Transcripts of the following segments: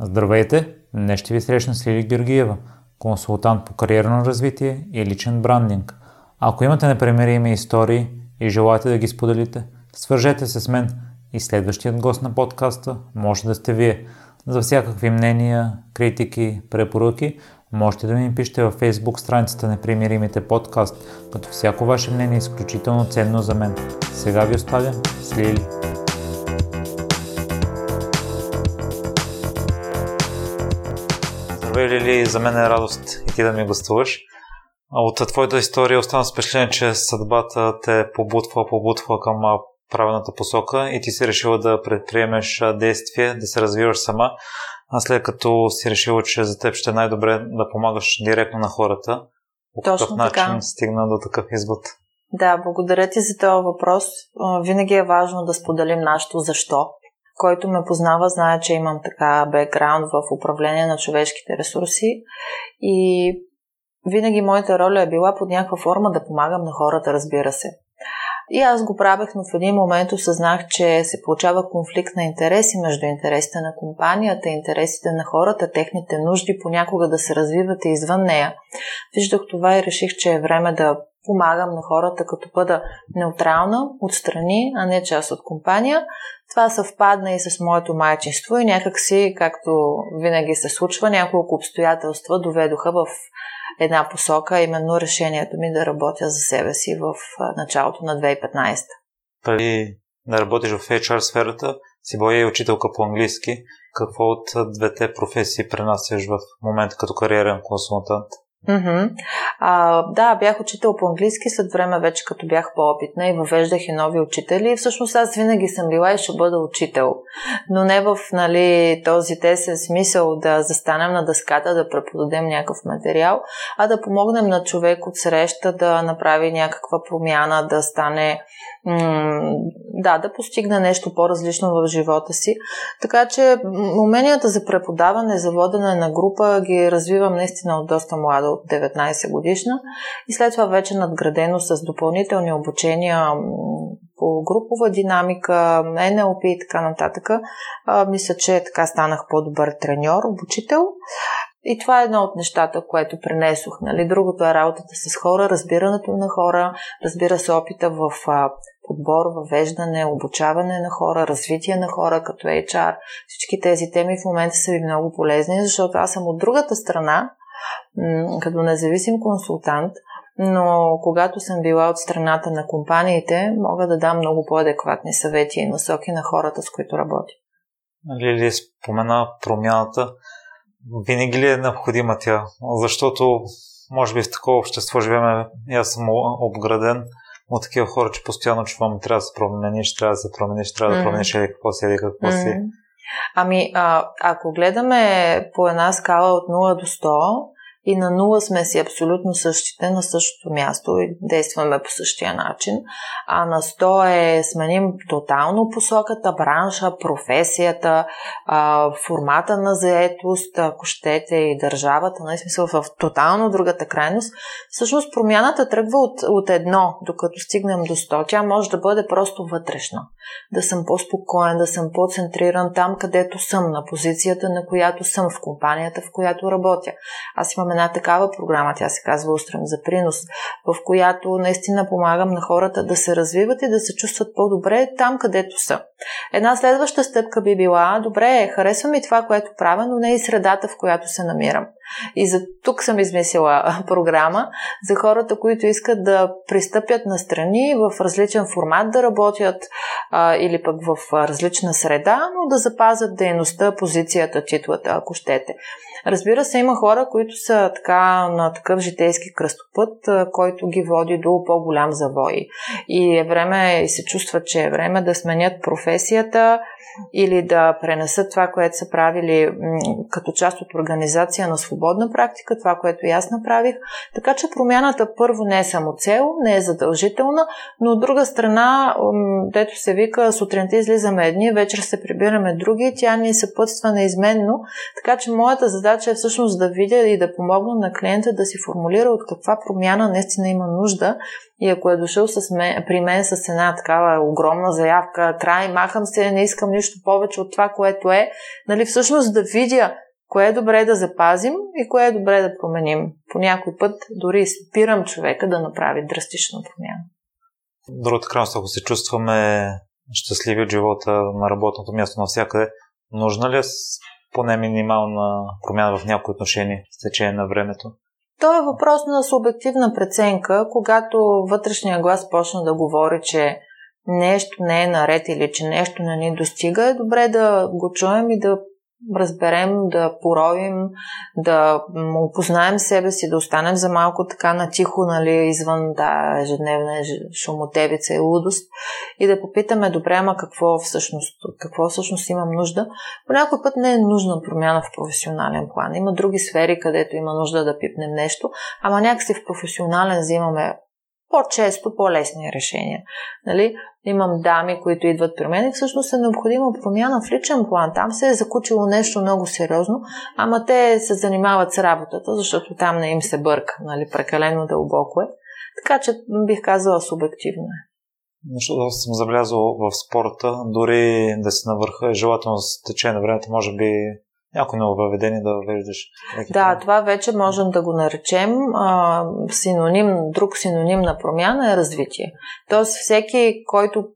Здравейте! Днес ще ви срещна с Лили Георгиева, консултант по кариерно развитие и личен брандинг. Ако имате непремирими истории и желаете да ги споделите, свържете се с мен и следващият гост на подкаста може да сте вие. За всякакви мнения, критики, препоръки можете да ми пишете във Facebook страницата Непримиримите подкаст, като всяко ваше мнение е изключително ценно за мен. Сега ви оставям с Лили. Здравей, Лили, за мен е радост и ти да ми гостуваш. От твоята история остана с впечатление, че съдбата те побутва, побутва към правилната посока и ти си решила да предприемеш действие, да се развиваш сама, а след като си решила, че за теб ще е най-добре да помагаш директно на хората. По Точно какъв начин така. стигна до такъв извод? Да, благодаря ти за този въпрос. Винаги е важно да споделим нашето защо. Който ме познава, знае, че имам така бекграунд в управление на човешките ресурси и винаги моята роля е била под някаква форма да помагам на хората, разбира се. И аз го правех, но в един момент осъзнах, че се получава конфликт на интереси между интересите на компанията, интересите на хората, техните нужди понякога да се развиват извън нея. Виждах това и реших, че е време да помагам на хората, като бъда неутрална, отстрани, а не част от компания. Това съвпадна и с моето майчинство и някакси, както винаги се случва, няколко обстоятелства доведоха в една посока, именно решението ми да работя за себе си в началото на 2015. Преди да работиш в HR сферата, си била и учителка по английски. Какво от двете професии пренасяш в момента като кариерен консултант? Mm-hmm. А, да, бях учител по английски, след време вече като бях по-опитна и въвеждах и нови учители. Всъщност аз винаги съм била и ще бъда учител, но не в нали, този тесен смисъл да застанем на дъската, да преподадем някакъв материал, а да помогнем на човек от среща да направи някаква промяна, да стане да, да постигне нещо по-различно в живота си. Така че уменията за преподаване, за водене на група ги развивам наистина от доста млада, от 19 годишна и след това вече надградено с допълнителни обучения по групова динамика, НЛП и така нататък. А, мисля, че така станах по-добър треньор, обучител. И това е едно от нещата, което пренесох. Нали? Другото е работата с хора, разбирането на хора, разбира се опита в а, подбор, въвеждане, обучаване на хора, развитие на хора като HR. Всички тези теми в момента са ви много полезни, защото аз съм от другата страна, като независим консултант, но когато съм била от страната на компаниите, мога да дам много по-адекватни съвети и насоки на хората, с които работя. Лили спомена промяната. Винаги ли е необходима тя? Защото, може би в такова общество живеем, аз съм обграден от такива хора, че постоянно чувам, трябва да се промениш, трябва да се промениш, трябва да промениш или какво си, или какво си. Ами, а, ако гледаме по една скала от 0 до 100, и на нула сме си абсолютно същите на същото място и действаме по същия начин, а на 100 е сменим тотално посоката, бранша, професията, формата на заетост, ако щете и държавата, на смисъл в тотално другата крайност. Всъщност промяната тръгва от, от едно, докато стигнем до 100. Тя може да бъде просто вътрешна. Да съм по-спокоен, да съм по-центриран там, където съм, на позицията, на която съм, в компанията, в която работя. Аз имам една такава програма, тя се казва Устрем за принос, в която наистина помагам на хората да се развиват и да се чувстват по-добре там, където са. Една следваща стъпка би била, добре, харесва ми това, което правя, но не и средата, в която се намирам. И за тук съм измислила програма за хората, които искат да пристъпят на страни в различен формат да работят а, или пък в различна среда, но да запазят дейността, позицията, титлата, ако щете. Разбира се, има хора, които са така на такъв житейски кръстопът, който ги води до по-голям завой. И е време и се чувства, че е време да сменят професията или да пренесат това, което са правили като част от организация на свободна практика, това, което и аз направих. Така че промяната първо не е само цел, не е задължителна, но от друга страна, дето се вика, сутринта излизаме едни, вечер се прибираме други, тя ни се пътства неизменно. Така че моята задача е всъщност да видя и да помогна на клиента да си формулира от каква промяна наистина има нужда и ако е дошъл с мен, при мен с една такава огромна заявка, край, махам се, не искам нищо повече от това, което е, нали, всъщност да видя кое е добре да запазим и кое е добре да променим. По някой път дори спирам човека да направи драстична промяна. Другата крайност, ако се чувстваме щастливи от живота на работното място навсякъде, нужна ли е поне минимална промяна в някои отношения с течение на времето? То е въпрос на субективна преценка, когато вътрешния глас почна да говори, че нещо не е наред или че нещо не ни достига, е добре да го чуем и да разберем, да поровим, да опознаем себе си, да останем за малко така натихо, нали, извън да, ежедневна шумотевица и лудост и да попитаме, добре, ама какво всъщност, какво всъщност имам нужда. По път не е нужна промяна в професионален план. Има други сфери, където има нужда да пипнем нещо, ама някакси в професионален взимаме по-често по-лесни решения. Нали? Имам дами, които идват при мен и всъщност е необходима промяна в личен план. Там се е закучило нещо много сериозно, ама те се занимават с работата, защото там не им се бърка, нали? прекалено дълбоко е. Така че бих казала субективно е. Защото съм забелязал в спорта, дори да се навърха е желателно с течение на времето, може би някои ново въведение да въвеждаш. Да, това вече можем да го наречем а, синоним, друг синоним на промяна е развитие. Тоест всеки, който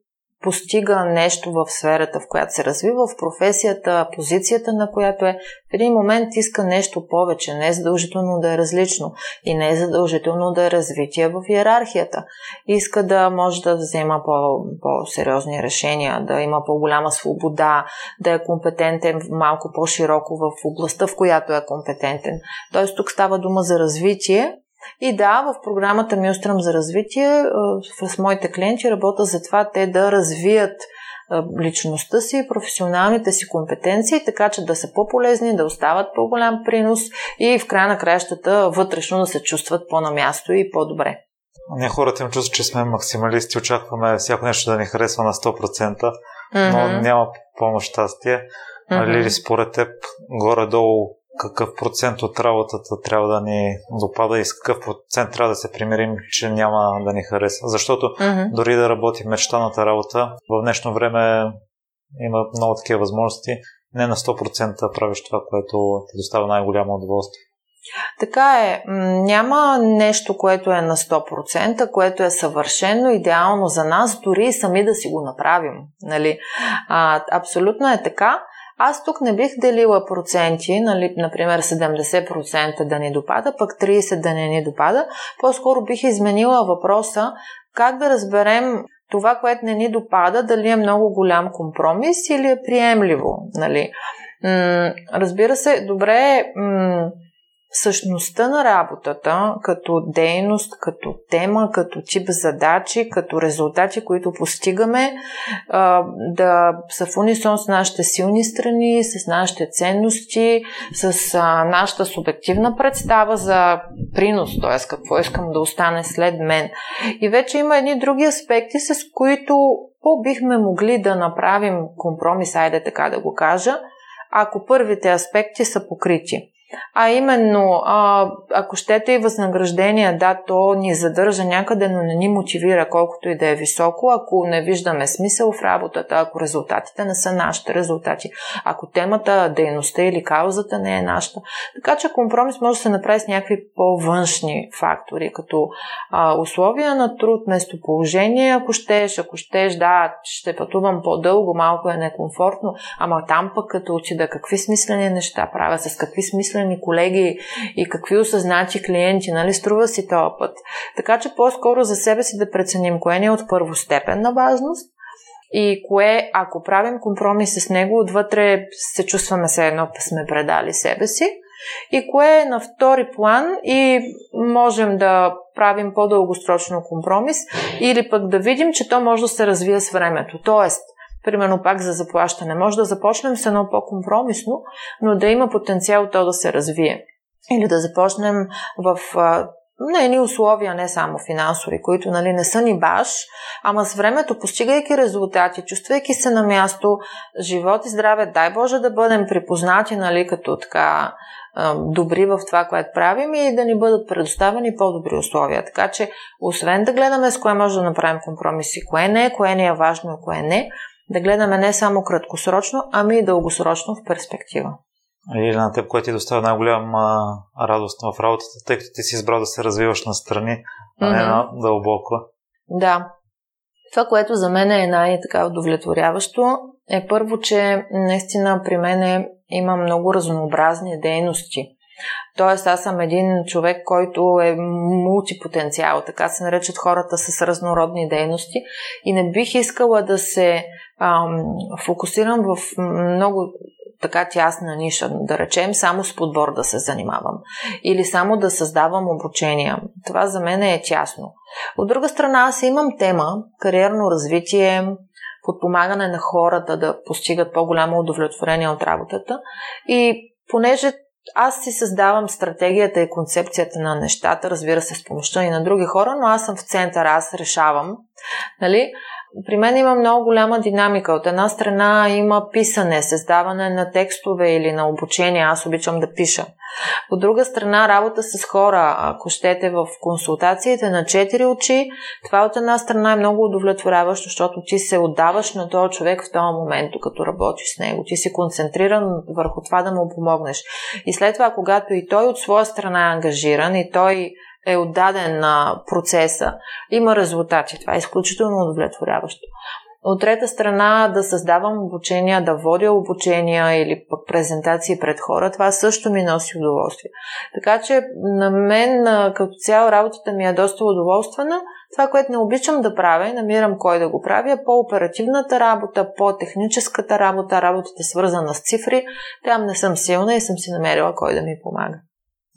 постига нещо в сферата, в която се развива, в професията, позицията на която е, в един момент иска нещо повече, не е задължително да е различно и не е задължително да е развитие в иерархията. Иска да може да взема по- по-сериозни решения, да има по-голяма свобода, да е компетентен малко по-широко в областта, в която е компетентен. Тоест тук става дума за развитие, и да, в програмата ми Острам за развитие с моите клиенти работя за това те да развият личността си, професионалните си компетенции, така че да са по-полезни, да остават по-голям принос и в края на краищата вътрешно да се чувстват по-на място и по-добре. Ние хората им чувстват, че сме максималисти, очакваме всяко нещо да ни харесва на 100%, mm-hmm. но няма помощ щастие. Mm-hmm. Лили, според теб, горе-долу какъв процент от работата трябва да ни допада и с какъв процент трябва да се примирим, че няма да ни хареса. Защото mm-hmm. дори да работи мечтаната работа, в днешно време има много такива възможности. Не на 100% правиш това, което ти доставя най-голямо удоволствие. Така е. Няма нещо, което е на 100%, което е съвършено, идеално за нас, дори и сами да си го направим. Нали? А, абсолютно е така. Аз тук не бих делила проценти, нали, например 70% да ни допада, пък 30% да не ни допада. По-скоро бих изменила въпроса как да разберем това, което не ни допада, дали е много голям компромис или е приемливо. Нали. М- разбира се, добре м- същността на работата, като дейност, като тема, като тип задачи, като резултати, които постигаме, да са в унисон с нашите силни страни, с нашите ценности, с нашата субективна представа за принос, т.е. какво искам да остане след мен. И вече има едни други аспекти, с които по-бихме могли да направим компромис, айде така да го кажа, ако първите аспекти са покрити. А именно, а, ако щете и възнаграждение, да, то ни задържа някъде, но не ни мотивира колкото и да е високо, ако не виждаме смисъл в работата, ако резултатите не са нашите резултати, ако темата, дейността или каузата не е нашата. Така че компромис може да се направи с някакви по-външни фактори, като а, условия на труд, местоположение, ако щеш, ако щеш, да, ще пътувам по-дълго, малко е некомфортно, ама там пък като отида, какви смислени неща правя, с какви смислени смислени колеги и какви осъзнати клиенти, нали, струва си този път. Така че по-скоро за себе си да преценим кое не е от първостепенна важност и кое, ако правим компромис с него, отвътре се чувстваме се едно, сме предали себе си и кое е на втори план и можем да правим по-дългосрочно компромис или пък да видим, че то може да се развие с времето. Тоест, примерно пак за заплащане. Може да започнем с едно по-компромисно, но да има потенциал то да се развие. или да започнем в на едни условия, не само финансови, които нали, не са ни баш, ама с времето, постигайки резултати, чувствайки се на място, живот и здраве, дай Боже да бъдем припознати нали, като така добри в това, което правим и да ни бъдат предоставени по-добри условия. Така че, освен да гледаме с кое може да направим компромиси, кое не, кое не е важно, кое не, да гледаме не само краткосрочно, ами и дългосрочно в перспектива или на теб, което ти доставя най-голяма радост в работата, тъй като ти си избрал да се развиваш на страни, а не на дълбоко. Да. Това, което за мен е най-така удовлетворяващо, е първо, че наистина при мен е, има много разнообразни дейности. Тоест, аз съм един човек, който е мултипотенциал, така се наречат хората с разнородни дейности и не бих искала да се ам, фокусирам в много така тясна ниша, да речем само с подбор да се занимавам или само да създавам обучения. Това за мен е тясно. От друга страна, аз имам тема кариерно развитие, подпомагане на хората да постигат по-голямо удовлетворение от работата и понеже аз си създавам стратегията и концепцията на нещата, разбира се, с помощта и на други хора, но аз съм в център, аз решавам. Нали? При мен има много голяма динамика. От една страна има писане, създаване на текстове или на обучение. Аз обичам да пиша. От друга страна, работа с хора, ако щете в консултациите на четири очи, това от една страна е много удовлетворяващо, защото ти се отдаваш на този човек в този момент, като работиш с него. Ти си концентриран върху това да му помогнеш. И след това, когато и той от своя страна е ангажиран и той е отдаден на процеса, има резултати. Това е изключително удовлетворяващо. От трета страна да създавам обучения, да водя обучения или пък презентации пред хора, това също ми носи удоволствие. Така че на мен като цяло работата ми е доста удоволствена. Това, което не обичам да правя и намирам кой да го прави, е по-оперативната работа, по-техническата работа, работата свързана с цифри. Там не съм силна и съм си намерила кой да ми помага.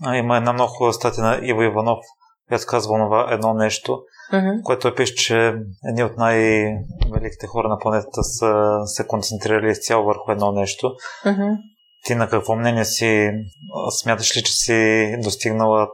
А, има една много хубава статия на Иво Иванов, която казва това едно нещо, mm-hmm. което е пише, че едни от най-великите хора на планетата са се концентрирали изцяло върху едно нещо. Mm-hmm. Ти на какво мнение си? Смяташ ли, че си достигнала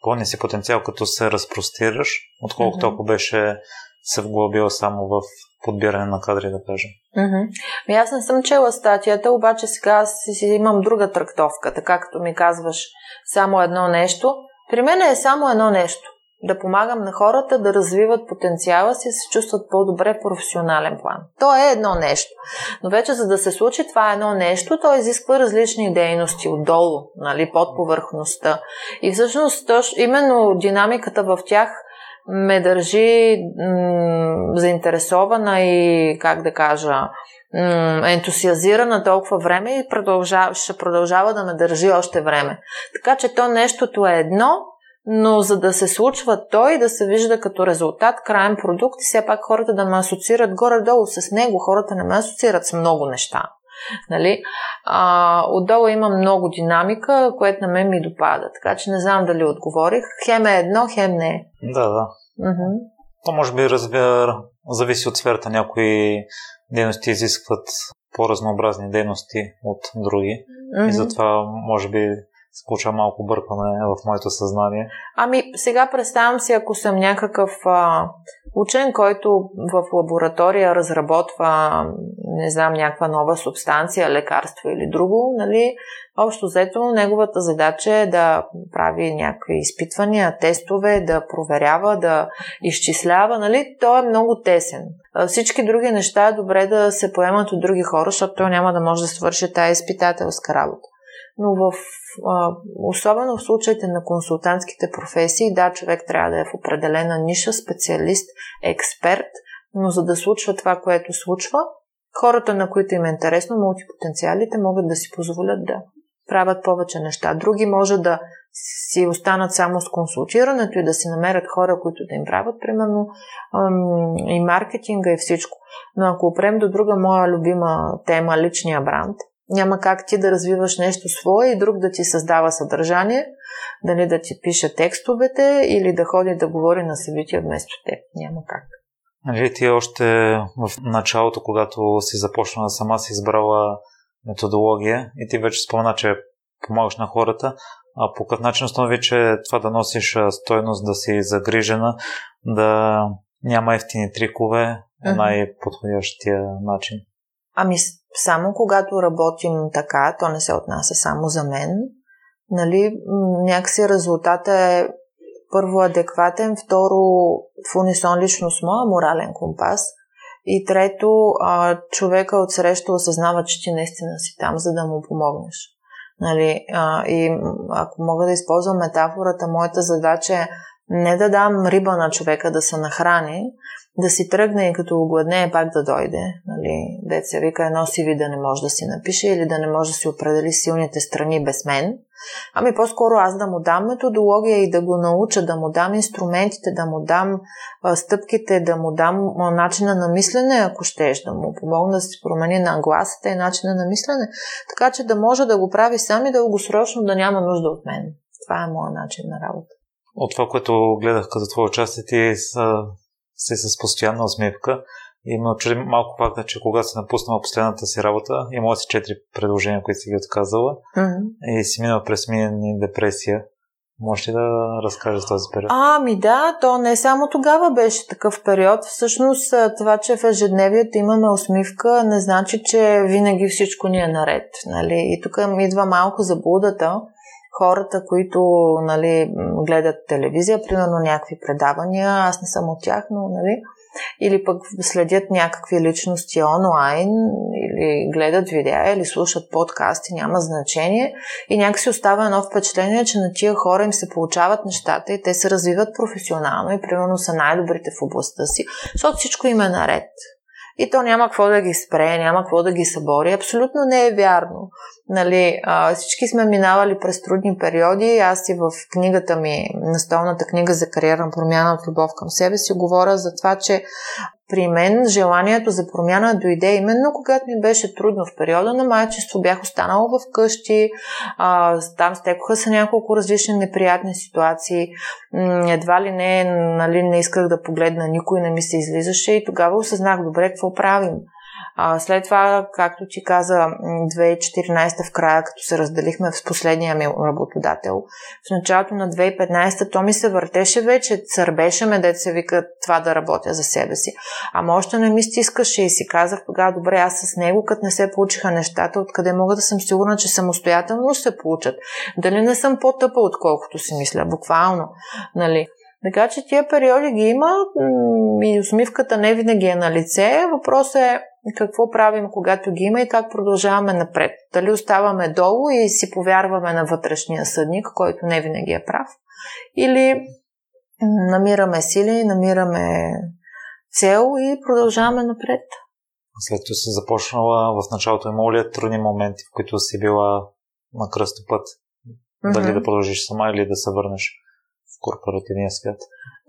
пълния си потенциал, като се разпростираш, отколкото mm-hmm. ако беше се вглобила само в подбиране на кадри, да кажем. Mm-hmm. Аз не съм чела статията, обаче сега аз си имам друга трактовка, така като ми казваш само едно нещо. При мен е само едно нещо. Да помагам на хората да развиват потенциала си се чувстват по-добре професионален план. То е едно нещо. Но вече за да се случи това едно нещо, то изисква различни дейности отдолу, нали, под повърхността. И всъщност именно динамиката в тях – ме държи м- заинтересована и, как да кажа, м- ентусиазирана толкова време и продължава, ще продължава да ме държи още време. Така че то нещото е едно, но за да се случва той, да се вижда като резултат, крайен продукт и все пак хората да ме асоциират горе-долу с него, хората не ме асоциират с много неща. Нали? А, отдолу има много динамика, което на мен ми допада. Така че не знам дали отговорих. Хем е едно, хем не е. Да, да. Mm-hmm. То може би разбира, зависи от сферата. Някои дейности изискват по-разнообразни дейности от други. Mm-hmm. И затова може би се малко бъркване в моето съзнание. Ами, сега представям си, ако съм някакъв а, учен, който в лаборатория разработва, не знам, някаква нова субстанция, лекарство или друго, нали, общо взето неговата задача е да прави някакви изпитвания, тестове, да проверява, да изчислява, нали, той е много тесен. Всички други неща е добре да се поемат от други хора, защото той няма да може да свърши тази изпитателска работа но в, а, особено в случаите на консултантските професии, да, човек трябва да е в определена ниша, специалист, експерт, но за да случва това, което случва, хората, на които им е интересно, мултипотенциалите могат да си позволят да правят повече неща. Други може да си останат само с консултирането и да си намерят хора, които да им правят, примерно, и маркетинга и всичко. Но ако опрем до друга моя любима тема, личния бранд, няма как ти да развиваш нещо свое и друг да ти създава съдържание, дали да ти пише текстовете или да ходи да говори на събития вместо теб. Няма как. Нали ти още в началото, когато си започнала сама, си избрала методология и ти вече спомена, че помагаш на хората, А по какъв начин установи, че това да носиш стойност, да си загрижена, да няма ефтини трикове, е най-подходящия начин? Ами само когато работим така, то не се отнася само за мен, нали, някакси резултата е първо адекватен, второ в унисон лично с моя морален компас и трето човека от среща осъзнава, че ти наистина си там, за да му помогнеш. Нали, а, и ако мога да използвам метафората, моята задача е не да дам риба на човека да се нахрани, да си тръгне и като огладне пак да дойде. Нали, деца вика едно си да не може да си напише или да не може да си определи силните страни без мен. Ами по-скоро аз да му дам методология и да го науча, да му дам инструментите, да му дам стъпките, да му дам начина на мислене, ако щеш, да му помогна да си промени на гласата и начина на мислене, така че да може да го прави сам и дългосрочно да няма нужда от мен. Това е моят начин на работа. От това, което гледах като твое участие, ти си с постоянна усмивка и ме очуди малко факта, че когато си напуснала последната си работа, имала си четири предложения, които си ги отказала mm-hmm. и си минала през минен депресия. Може ли да разкажеш този период? Ами да, то не само тогава беше такъв период. Всъщност това, че в ежедневието имаме усмивка, не значи, че винаги всичко ни е наред. Нали? И тук идва малко заблудата. Хората, които нали, гледат телевизия, примерно някакви предавания, аз не съм от тях, но нали, или пък следят някакви личности онлайн, или гледат видеа, или слушат подкасти, няма значение. И някакси остава едно впечатление, че на тия хора им се получават нещата и те се развиват професионално и примерно са най-добрите в областта си, защото всичко им е наред и то няма какво да ги спре, няма какво да ги събори. Абсолютно не е вярно. Нали, а, всички сме минавали през трудни периоди. Аз и в книгата ми, настолната книга за кариерна промяна от любов към себе си, говоря за това, че при мен желанието за промяна дойде именно когато ми беше трудно в периода на майчество. Бях останала в къщи, а, там стекоха се няколко различни неприятни ситуации. Едва ли не, нали, не исках да погледна никой, не ми се излизаше и тогава осъзнах добре какво правим. А, след това, както ти каза, 2014 в края, като се разделихме с последния ми работодател, в началото на 2015 то ми се въртеше вече, църбеше ме, дете се вика това да работя за себе си. Ама още не ми стискаше и си казах тогава, добре, аз с него, като не се получиха нещата, откъде мога да съм сигурна, че самостоятелно се получат. Дали не съм по-тъпа, отколкото си мисля, буквално. Нали? Така че тия периоди ги има и усмивката не винаги е на лице. Въпросът е какво правим, когато ги има и как продължаваме напред. Дали оставаме долу и си повярваме на вътрешния съдник, който не винаги е прав, или намираме сили, намираме цел и продължаваме напред. След като си започнала в началото, има ли трудни моменти, в които си била на кръстопът? Mm-hmm. Дали да продължиш сама или да се върнеш? Корпоративния свят?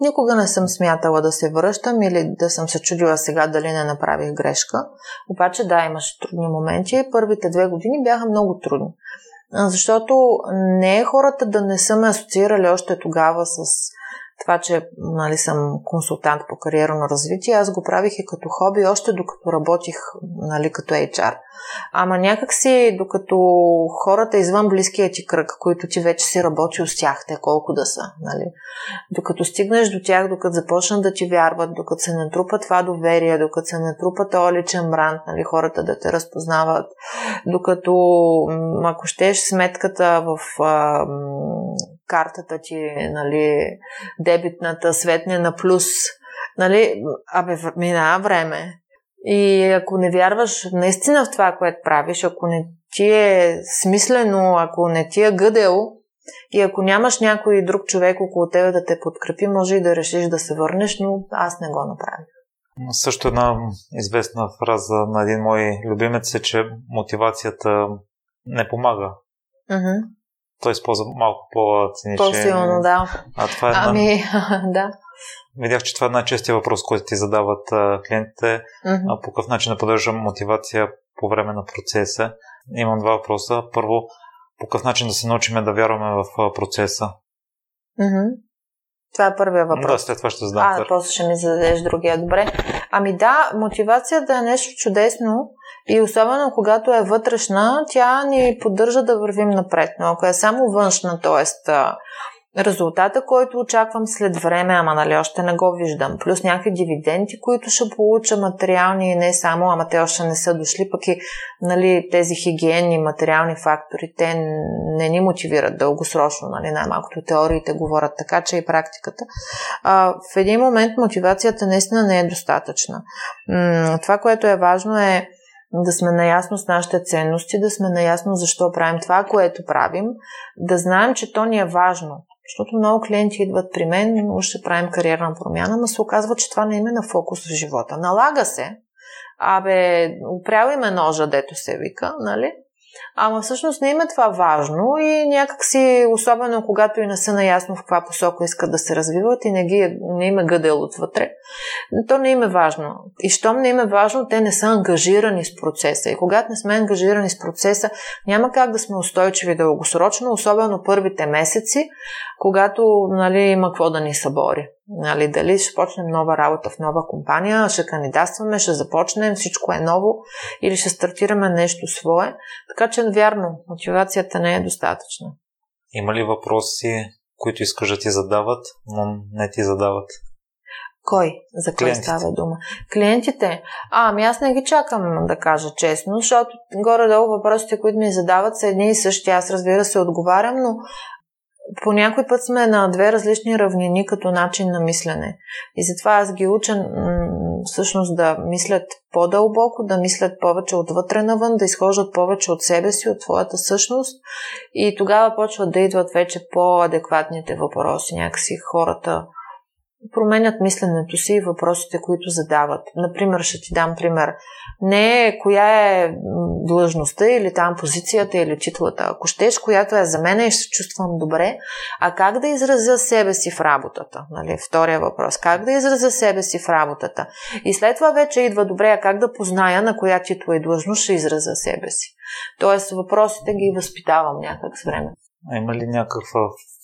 Никога не съм смятала да се връщам или да съм се чудила сега дали не направих грешка. Обаче да, имаше трудни моменти. Първите две години бяха много трудни. Защото не е хората да не са ме асоциирали още тогава с това, че нали, съм консултант по кариерно развитие, аз го правих и като хоби, още докато работих нали, като HR. Ама някакси, докато хората извън близкия ти кръг, които ти вече си работил с тях, те колко да са, нали? докато стигнеш до тях, докато започнат да ти вярват, докато се натрупа това доверие, докато се натрупа този личен бранд, нали, хората да те разпознават, докато, ако щеш сметката в а, картата ти, нали, дебитната, светне на плюс, нали, абе, минава време. И ако не вярваш наистина в това, което правиш, ако не ти е смислено, ако не ти е гъдел, и ако нямаш някой друг човек около тебе да те подкрепи, може и да решиш да се върнеш, но аз не го направих. Също една известна фраза на един мой любимец е, че мотивацията не помага. Mm-hmm. Той използва малко по-циничен. По-силно, да. А това е ами, да. Видях, че това е най-честия въпрос, който ти задават клиентите. Mm-hmm. По какъв начин да поддържам мотивация по време на процеса? Имам два въпроса. Първо, по какъв начин да се научим да вярваме в процеса? Mm-hmm. Това е първия въпрос. Да, след това ще задам. А, после ще ми зададеш другия. Добре. Ами да, мотивацията е нещо чудесно И особено когато е вътрешна, тя ни поддържа да вървим напред. Но ако е само външна, т.е резултата, който очаквам след време, ама нали още не го виждам. Плюс някакви дивиденти, които ще получа материални не само, ама те още не са дошли, пък и нали, тези хигиенни материални фактори, те не ни мотивират дългосрочно, нали, най-малкото теориите говорят така, че и практиката. А, в един момент мотивацията наистина не е достатъчна. М- това, което е важно е да сме наясно с нашите ценности, да сме наясно защо правим това, което правим, да знаем, че то ни е важно. Защото много клиенти идват при мен, ще правим кариерна промяна, но се оказва, че това не е на фокус в живота. Налага се, абе, упрял име ножа, дето се вика, нали? Ама всъщност не има това важно и някакси, особено когато и не са наясно в каква посока искат да се развиват и не, ги, не им е гъдел отвътре, то не им е важно. И щом не им е важно, те не са ангажирани с процеса. И когато не сме ангажирани с процеса, няма как да сме устойчиви дългосрочно, особено първите месеци, когато нали, има какво да ни събори. Нали, дали ще почнем нова работа в нова компания, ще кандидатстваме, ще започнем, всичко е ново или ще стартираме нещо свое. Така че, вярно, мотивацията не е достатъчна. Има ли въпроси, които искаш да ти задават, но не ти задават? Кой? За кой става дума? Клиентите? А, ами аз не ги чакам да кажа честно, защото горе-долу въпросите, които ми задават са едни и същи. Аз разбира се отговарям, но по някой път сме на две различни равнини като начин на мислене. И затова аз ги уча всъщност да мислят по-дълбоко, да мислят повече отвътре навън, да изхождат повече от себе си, от своята същност и тогава почват да идват вече по-адекватните въпроси. Някакси хората променят мисленето си и въпросите, които задават. Например, ще ти дам пример. Не е коя е длъжността или там позицията или титлата. Ако щеш, която е за мен и ще се чувствам добре, а как да изразя себе си в работата? Нали? Втория въпрос. Как да изразя себе си в работата? И след това вече идва добре, а как да позная на коя титла и длъжност ще изразя себе си? Тоест въпросите ги възпитавам някак с време. А има ли някаква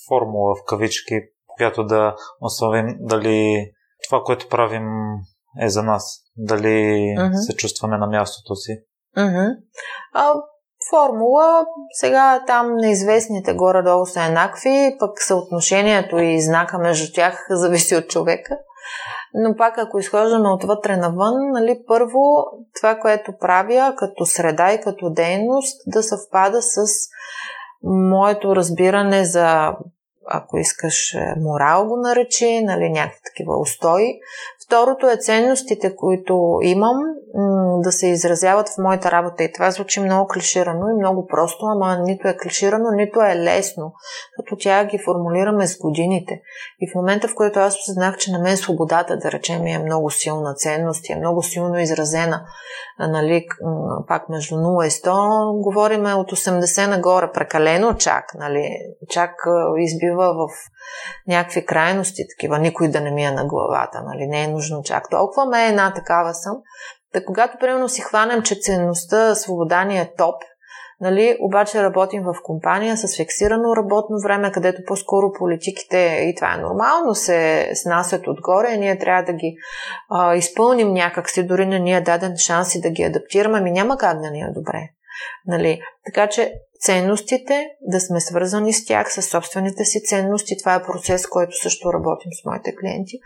формула в кавички, която да оставим дали това, което правим е за нас, дали uh-huh. се чувстваме на мястото си. Uh-huh. А, формула, сега там неизвестните горе-долу са еднакви, пък съотношението и знака между тях зависи от човека. Но пак, ако изхождаме отвътре навън, нали, първо това, което правя като среда и като дейност, да съвпада с моето разбиране за ако искаш е, морал го наречи, нали, някакви такива устои. Второто е ценностите, които имам, да се изразяват в моята работа. И това звучи много клиширано и много просто, ама нито е клиширано, нито е лесно, като тя ги формулираме с годините. И в момента, в който аз осъзнах, че на мен свободата, да речем, е много силна ценност и е много силно изразена, нали, пак между 0 и 100, говориме от 80 нагоре, прекалено чак, нали, чак избива в някакви крайности такива, никой да не ми е на главата, нали, не е нужно чак толкова, ме една такава съм. Да когато, примерно, си хванем, че ценността, свобода ни е топ, Нали, обаче работим в компания с фиксирано работно време, където по-скоро политиките, и това е нормално, се снасят отгоре ние трябва да ги а, изпълним някакси, дори на ние даден шанс и да ги адаптираме, ми няма как да ни е добре. Нали? Така че ценностите, да сме свързани с тях, с собствените си ценности. Това е процес, който също работим с моите клиенти.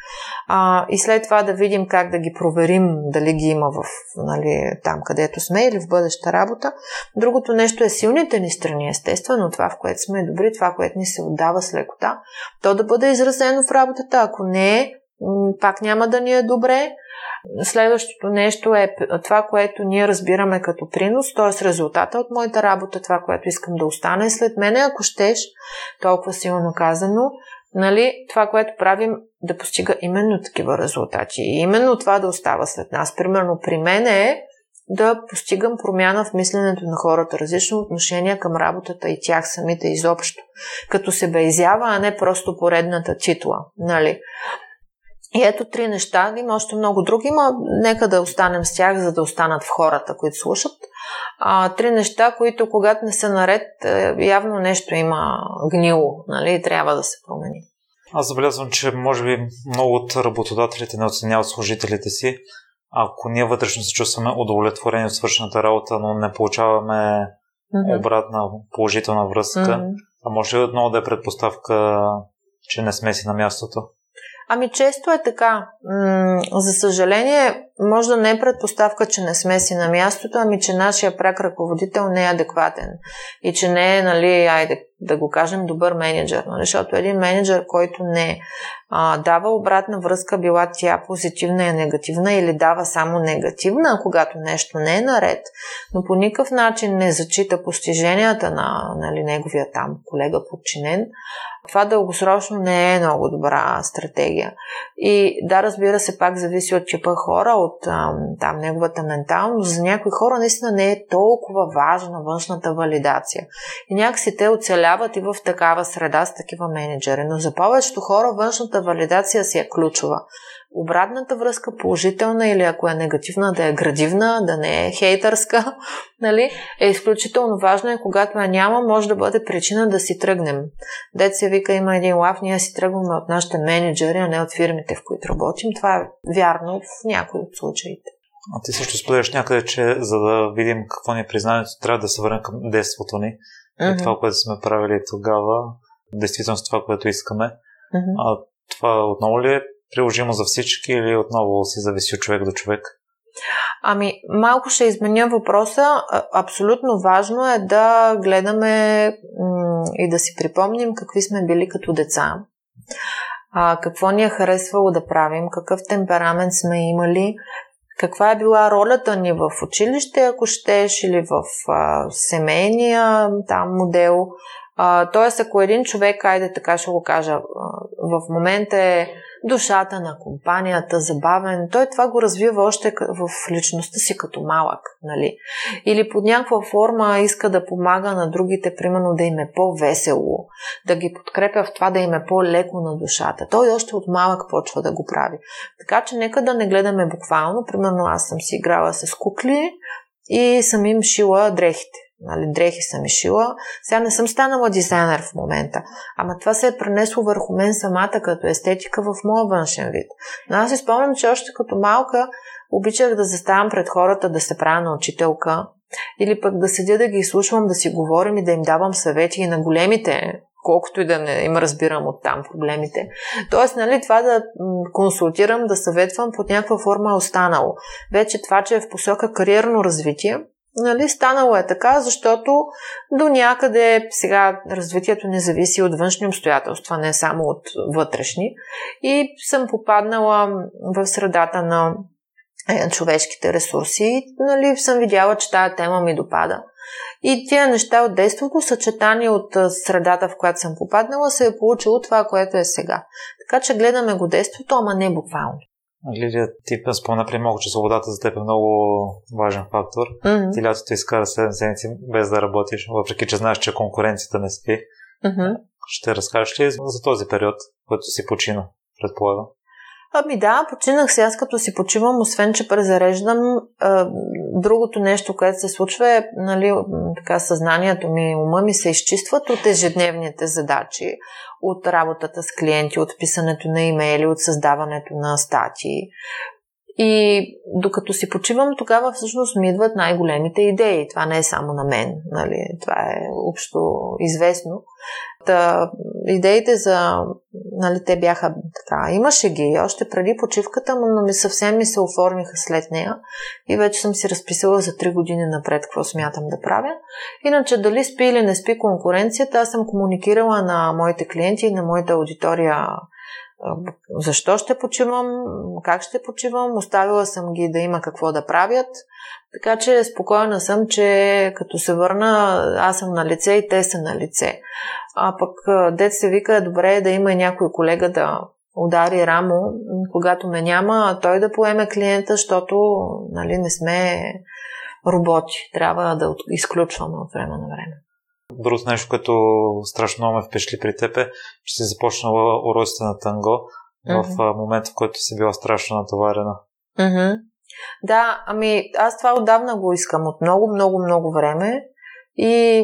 А, и след това да видим как да ги проверим, дали ги има в, нали, там, където сме или в бъдеща работа. Другото нещо е силните ни страни, естествено, това, в което сме добри, това, което ни се отдава с лекота. То да бъде изразено в работата. Ако не е, пак няма да ни е добре. Следващото нещо е това, което ние разбираме като принос, т.е. резултата от моята работа, това, което искам да остане след мене, ако щеш, толкова силно казано, нали, това, което правим, да постига именно такива резултати. И именно това да остава след нас. Примерно при мен е да постигам промяна в мисленето на хората, различно отношение към работата и тях самите изобщо. Като се безява, а не просто поредната титла. Нали? И ето три неща, има още много други, но нека да останем с тях, за да останат в хората, които слушат. А, три неща, които когато не са наред, е, явно нещо има гнило, нали, трябва да се промени. Аз забелязвам, че може би много от работодателите не оценяват служителите си, ако ние вътрешно се чувстваме удовлетворени от свършената работа, но не получаваме mm-hmm. обратна положителна връзка, mm-hmm. а може ли отново да е предпоставка, че не сме си на мястото? Ами често е така. М- за съжаление, може да не е предпоставка, че не сме си на мястото, ами че нашия прак ръководител не е адекватен. И че не е, нали, айде да го кажем, добър менеджер. Нали? Защото един менеджер, който не а, дава обратна връзка, била тя позитивна и негативна или дава само негативна, когато нещо не е наред, но по никакъв начин не зачита постиженията на нали, неговия там колега подчинен, това дългосрочно не е много добра стратегия. И да, разбира се, пак зависи от типа хора, от там неговата менталност. За някои хора наистина не е толкова важна външната валидация. И някакси те оцеляват и в такава среда с такива менеджери. Но за повечето хора външната валидация си е ключова обратната връзка положителна или ако е негативна, да е градивна, да не е хейтърска, нали, е изключително важно и когато я няма, може да бъде причина да си тръгнем. Дет се вика, има един лав, ние си тръгваме от нашите менеджери, а не от фирмите, в които работим. Това е вярно в някои от случаите. А ти също споделяш някъде, че за да видим какво ни е признанието, трябва да се върнем към детството ни. Mm-hmm. Това, което сме правили тогава, действително това, което искаме. Mm-hmm. А това отново ли е приложимо за всички или отново си зависи от човек до човек? Ами, малко ще изменя въпроса. Абсолютно важно е да гледаме и да си припомним какви сме били като деца. А, какво ни е харесвало да правим, какъв темперамент сме имали, каква е била ролята ни в училище, ако щеш, или в а, семейния там модел. тоест, ако един човек, айде така ще го кажа, в момента е душата на компанията, забавен. Той това го развива още в личността си като малък. Нали? Или под някаква форма иска да помага на другите, примерно да им е по-весело, да ги подкрепя в това да им е по-леко на душата. Той още от малък почва да го прави. Така че нека да не гледаме буквално. Примерно аз съм си играла с кукли и съм им шила дрехите нали, дрехи съм шила. Сега не съм станала дизайнер в момента, ама това се е пренесло върху мен самата като естетика в моя външен вид. Но аз си спомням, че още като малка обичах да заставам пред хората, да се правя на учителка или пък да седя да ги изслушвам, да си говорим и да им давам съвети и на големите, колкото и да не им разбирам от там проблемите. Тоест, нали, това да консултирам, да съветвам под някаква форма е останало. Вече това, че е в посока кариерно развитие, Нали, станало е така, защото до някъде сега развитието не зависи от външни обстоятелства, не само от вътрешни. И съм попаднала в средата на е, човешките ресурси. Нали, съм видяла, че тази тема ми допада. И тия неща от действото, съчетани от средата, в която съм попаднала, се е получило това, което е сега. Така че гледаме го действото, ама не буквално. Лилия, ти спомена при малко, че свободата за теб е много важен фактор. Mm-hmm. Ти лятото изкара 7 седмици без да работиш, въпреки че знаеш, че конкуренцията не спи. Mm-hmm. Ще разкажеш ли за този период, който си почина, предполагам? Ами да, починах се аз като си почивам, освен че презареждам. Другото нещо, което се случва е, нали, така съзнанието ми, ума ми се изчистват от ежедневните задачи, от работата с клиенти, от писането на имейли, от създаването на статии. И докато си почивам, тогава всъщност ми идват най-големите идеи. Това не е само на мен, нали? това е общо известно. Та, идеите за, нали, те бяха така, имаше ги още преди почивката, но ми съвсем ми се оформиха след нея и вече съм си разписала за 3 години напред какво смятам да правя. Иначе дали спи или не спи конкуренцията, аз съм комуникирала на моите клиенти и на моята аудитория защо ще почивам, как ще почивам, оставила съм ги да има какво да правят. Така че спокойна съм, че като се върна, аз съм на лице и те са на лице. А пък дет се вика, е добре да има и някой колега да удари рамо, когато ме няма, той да поеме клиента, защото нали, не сме роботи. Трябва да изключваме от време на време. Другото нещо, което страшно много ме впечатли при теб е, че си започнала уроците на танго mm-hmm. в момента, в който си била страшно натоварена. Mm-hmm. Да, ами аз това отдавна го искам от много, много, много време и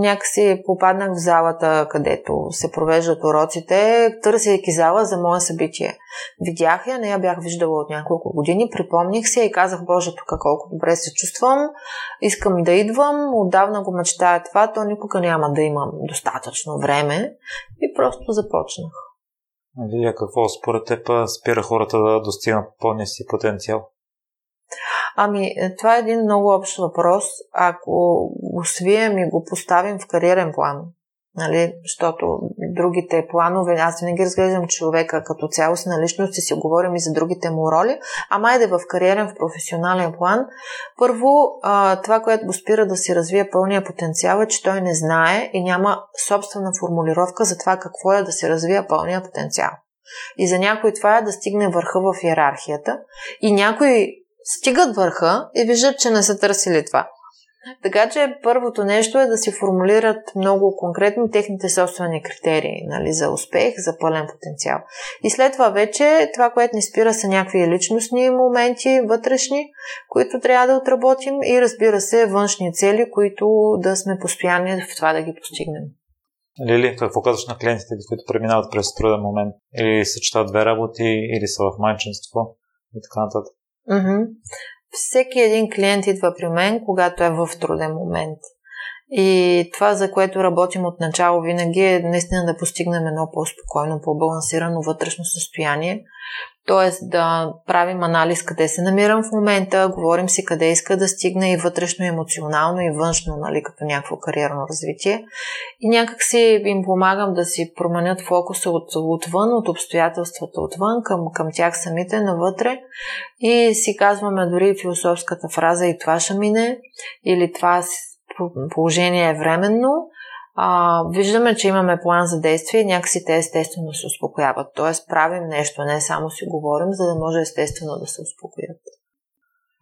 някакси попаднах в залата, където се провеждат уроците, търсейки зала за мое събитие. Видях я, не я бях виждала от няколко години, припомних се и казах, Боже, тук колко добре се чувствам, искам да идвам, отдавна го мечтая това, то никога няма да имам достатъчно време и просто започнах. Вие какво според теб спира хората да достигнат пълния си потенциал? Ами, е, това е един много общ въпрос. Ако го свием и го поставим в кариерен план, нали, защото другите планове, аз винаги разглеждам човека като цялостна личност и си говорим и за другите му роли, а майде в кариерен, в професионален план. Първо, това, което го спира да си развие пълния потенциал е, че той не знае и няма собствена формулировка за това какво е да се развие пълния потенциал. И за някой това е да стигне върха в иерархията. И някой стигат върха и виждат, че не са търсили това. Така че първото нещо е да си формулират много конкретно техните собствени критерии нали, за успех, за пълен потенциал. И след това вече това, което ни спира са някакви личностни моменти, вътрешни, които трябва да отработим и разбира се външни цели, които да сме постоянни в това да ги постигнем. Лили, какво казваш на клиентите, които преминават през труден момент? Или съчетават две работи, или са в майчинство и така нататък? Mm-hmm. Всеки един клиент идва при мен, когато е в труден момент. И това, за което работим от начало винаги е наистина да постигнем едно по-спокойно, по-балансирано вътрешно състояние. Тоест да правим анализ къде се намирам в момента, говорим си къде иска да стигне и вътрешно, емоционално, и външно, нали, като някакво кариерно развитие. И някак си им помагам да си променят фокуса от, отвън, от обстоятелствата отвън, към, към тях самите навътре. И си казваме дори философската фраза и това ще мине, или това положение е временно, а, виждаме, че имаме план за действие и някакси те естествено се успокояват. Тоест правим нещо, не само си говорим, за да може естествено да се успокоят.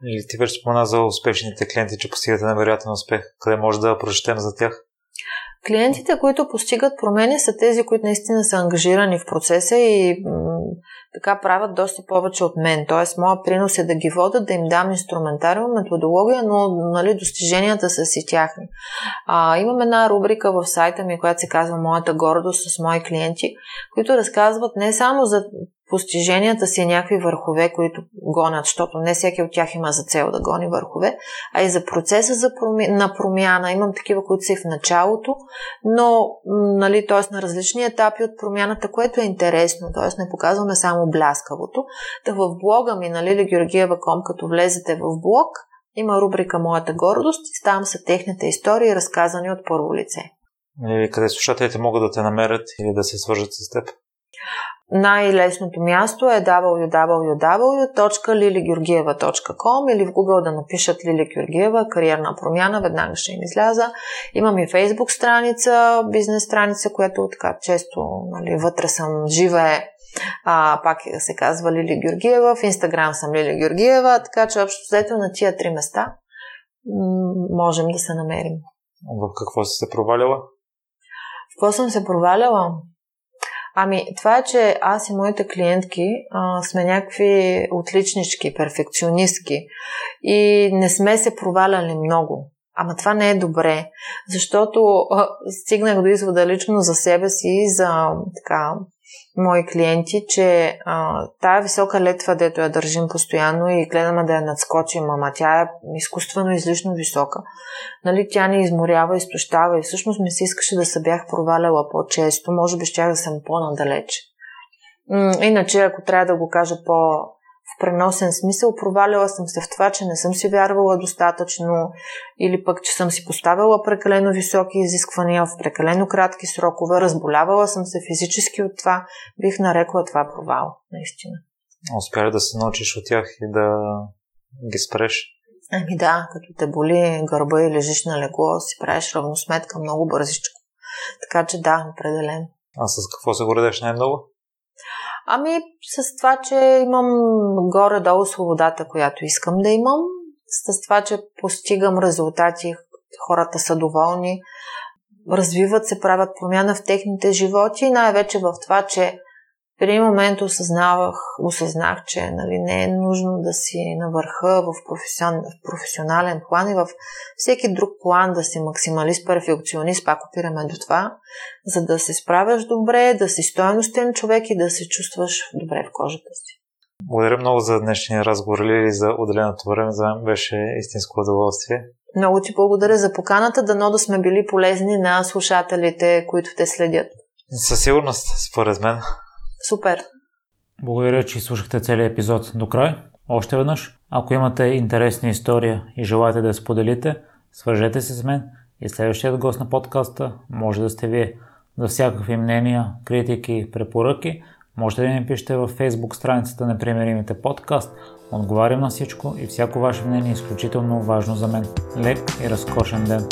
И ти вече спомена за успешните клиенти, че постигате невероятен успех. Къде може да прочетем за тях? Клиентите, които постигат промени, са тези, които наистина са ангажирани в процеса и м- така правят доста повече от мен. Тоест, моят принос е да ги водят, да им дам инструментариум, методология, но нали, достиженията са си тяхни. А, имам една рубрика в сайта ми, която се казва Моята гордост с мои клиенти, които разказват не само за постиженията си някакви върхове, които гонят, защото не всеки от тях има за цел да гони върхове, а и за процеса за проми... на промяна. Имам такива, които са и в началото, но нали, т.е. на различни етапи от промяната, което е интересно, т.е. не показваме само бляскавото. Та в блога ми, нали, Георгиева.com, като влезете в блог, има рубрика Моята гордост там са техните истории, разказани от първо лице. И къде слушателите могат да те намерят или да се свържат с теб? Най-лесното място е www.liligeorgieva.com или в Google да напишат Лили Георгиева, кариерна промяна, веднага ще им изляза. Имам и Facebook страница, бизнес страница, която така често нали, вътре съм живее а, пак се казва Лили Георгиева, в Инстаграм съм Лили Георгиева, така че общо взето на тия три места можем да се намерим. В какво си се провалила? В какво съм се проваляла? Ами, това е, че аз и моите клиентки а, сме някакви отличнички, перфекционистки и не сме се проваляли много. Ама това не е добре, защото а, стигнах до извода лично за себе си и за така, мои клиенти, че а, тая висока летва, дето я държим постоянно и гледаме да я надскочим, ама тя е изкуствено излишно висока. Нали, тя ни изморява, изтощава и всъщност ми се искаше да се бях проваляла по-често, може би щях да съм по-надалеч. Иначе, ако трябва да го кажа по преносен смисъл. Проваляла съм се в това, че не съм си вярвала достатъчно или пък, че съм си поставила прекалено високи изисквания в прекалено кратки срокове. Разболявала съм се физически от това. Бих нарекла това провал, наистина. Успя да се научиш от тях и да ги спреш? Ами да, като те боли гърба и лежиш на легло, си правиш равносметка много бързичко. Така че да, определен. А с какво се гордеш най-много? Ами с това, че имам горе-долу свободата, която искам да имам, с това, че постигам резултати, хората са доволни, развиват се, правят промяна в техните животи най-вече в това, че в един момент осъзнавах, осъзнах, че нали, не е нужно да си на върха в, професион, в професионален план и в всеки друг план да си максималист, перфекционист, пак опираме до това, за да се справяш добре, да си стоеностен човек и да се чувстваш добре в кожата си. Благодаря много за днешния разговор или за отделеното време. За мен беше истинско удоволствие. Много ти благодаря за поканата, дано да сме били полезни на слушателите, които те следят. Със сигурност, според мен. Супер! Благодаря, че слушахте целият епизод до край. Още веднъж, ако имате интересна история и желаете да я споделите, свържете се с мен и следващият гост на подкаста може да сте вие. За всякакви мнения, критики, препоръки, можете да ни пишете във Facebook страницата на Примеримите подкаст. Отговарям на всичко и всяко ваше мнение е изключително важно за мен. Лек и разкошен ден!